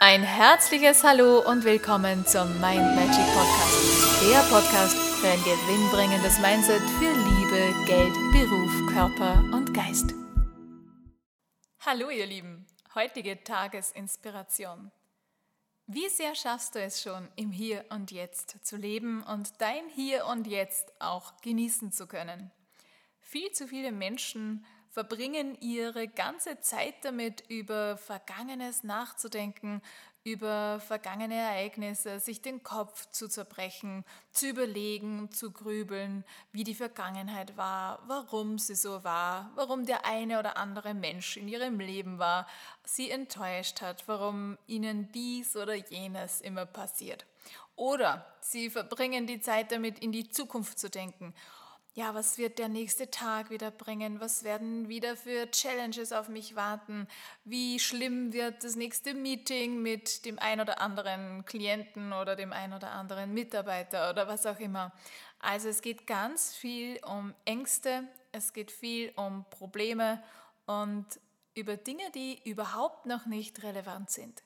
Ein herzliches Hallo und willkommen zum Mind Magic Podcast. Der Podcast für ein gewinnbringendes Mindset für Liebe, Geld, Beruf, Körper und Geist. Hallo ihr Lieben, heutige Tagesinspiration. Wie sehr schaffst du es schon, im Hier und Jetzt zu leben und dein Hier und Jetzt auch genießen zu können? Viel zu viele Menschen verbringen ihre ganze Zeit damit, über Vergangenes nachzudenken, über vergangene Ereignisse, sich den Kopf zu zerbrechen, zu überlegen, zu grübeln, wie die Vergangenheit war, warum sie so war, warum der eine oder andere Mensch in ihrem Leben war, sie enttäuscht hat, warum ihnen dies oder jenes immer passiert. Oder sie verbringen die Zeit damit, in die Zukunft zu denken ja, was wird der nächste Tag wieder bringen? Was werden wieder für Challenges auf mich warten? Wie schlimm wird das nächste Meeting mit dem ein oder anderen Klienten oder dem ein oder anderen Mitarbeiter oder was auch immer? Also es geht ganz viel um Ängste, es geht viel um Probleme und über Dinge, die überhaupt noch nicht relevant sind.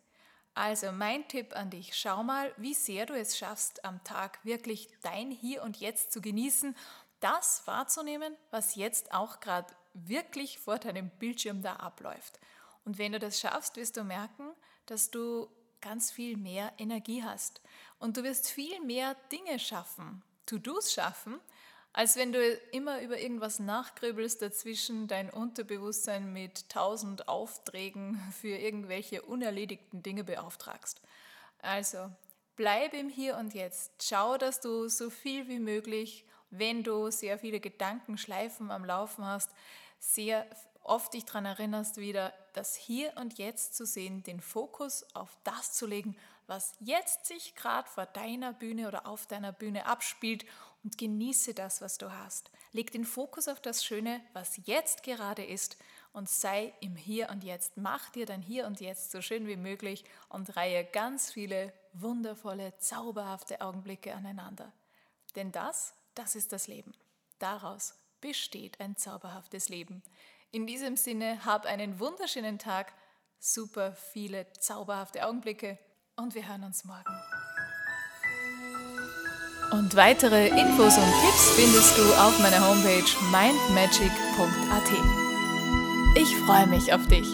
Also mein Tipp an dich, schau mal, wie sehr du es schaffst, am Tag wirklich dein Hier und Jetzt zu genießen das wahrzunehmen, was jetzt auch gerade wirklich vor deinem Bildschirm da abläuft. Und wenn du das schaffst, wirst du merken, dass du ganz viel mehr Energie hast. Und du wirst viel mehr Dinge schaffen, To-Dos schaffen, als wenn du immer über irgendwas nachgrübelst, dazwischen dein Unterbewusstsein mit tausend Aufträgen für irgendwelche unerledigten Dinge beauftragst. Also bleib im Hier und Jetzt. Schau, dass du so viel wie möglich wenn du sehr viele Gedankenschleifen am Laufen hast, sehr oft dich daran erinnerst, wieder das Hier und Jetzt zu sehen, den Fokus auf das zu legen, was jetzt sich gerade vor deiner Bühne oder auf deiner Bühne abspielt und genieße das, was du hast. Leg den Fokus auf das Schöne, was jetzt gerade ist und sei im Hier und Jetzt. Mach dir dein Hier und Jetzt so schön wie möglich und reihe ganz viele wundervolle, zauberhafte Augenblicke aneinander. Denn das das ist das Leben. Daraus besteht ein zauberhaftes Leben. In diesem Sinne, hab einen wunderschönen Tag, super viele zauberhafte Augenblicke und wir hören uns morgen. Und weitere Infos und Tipps findest du auf meiner Homepage mindmagic.at. Ich freue mich auf dich.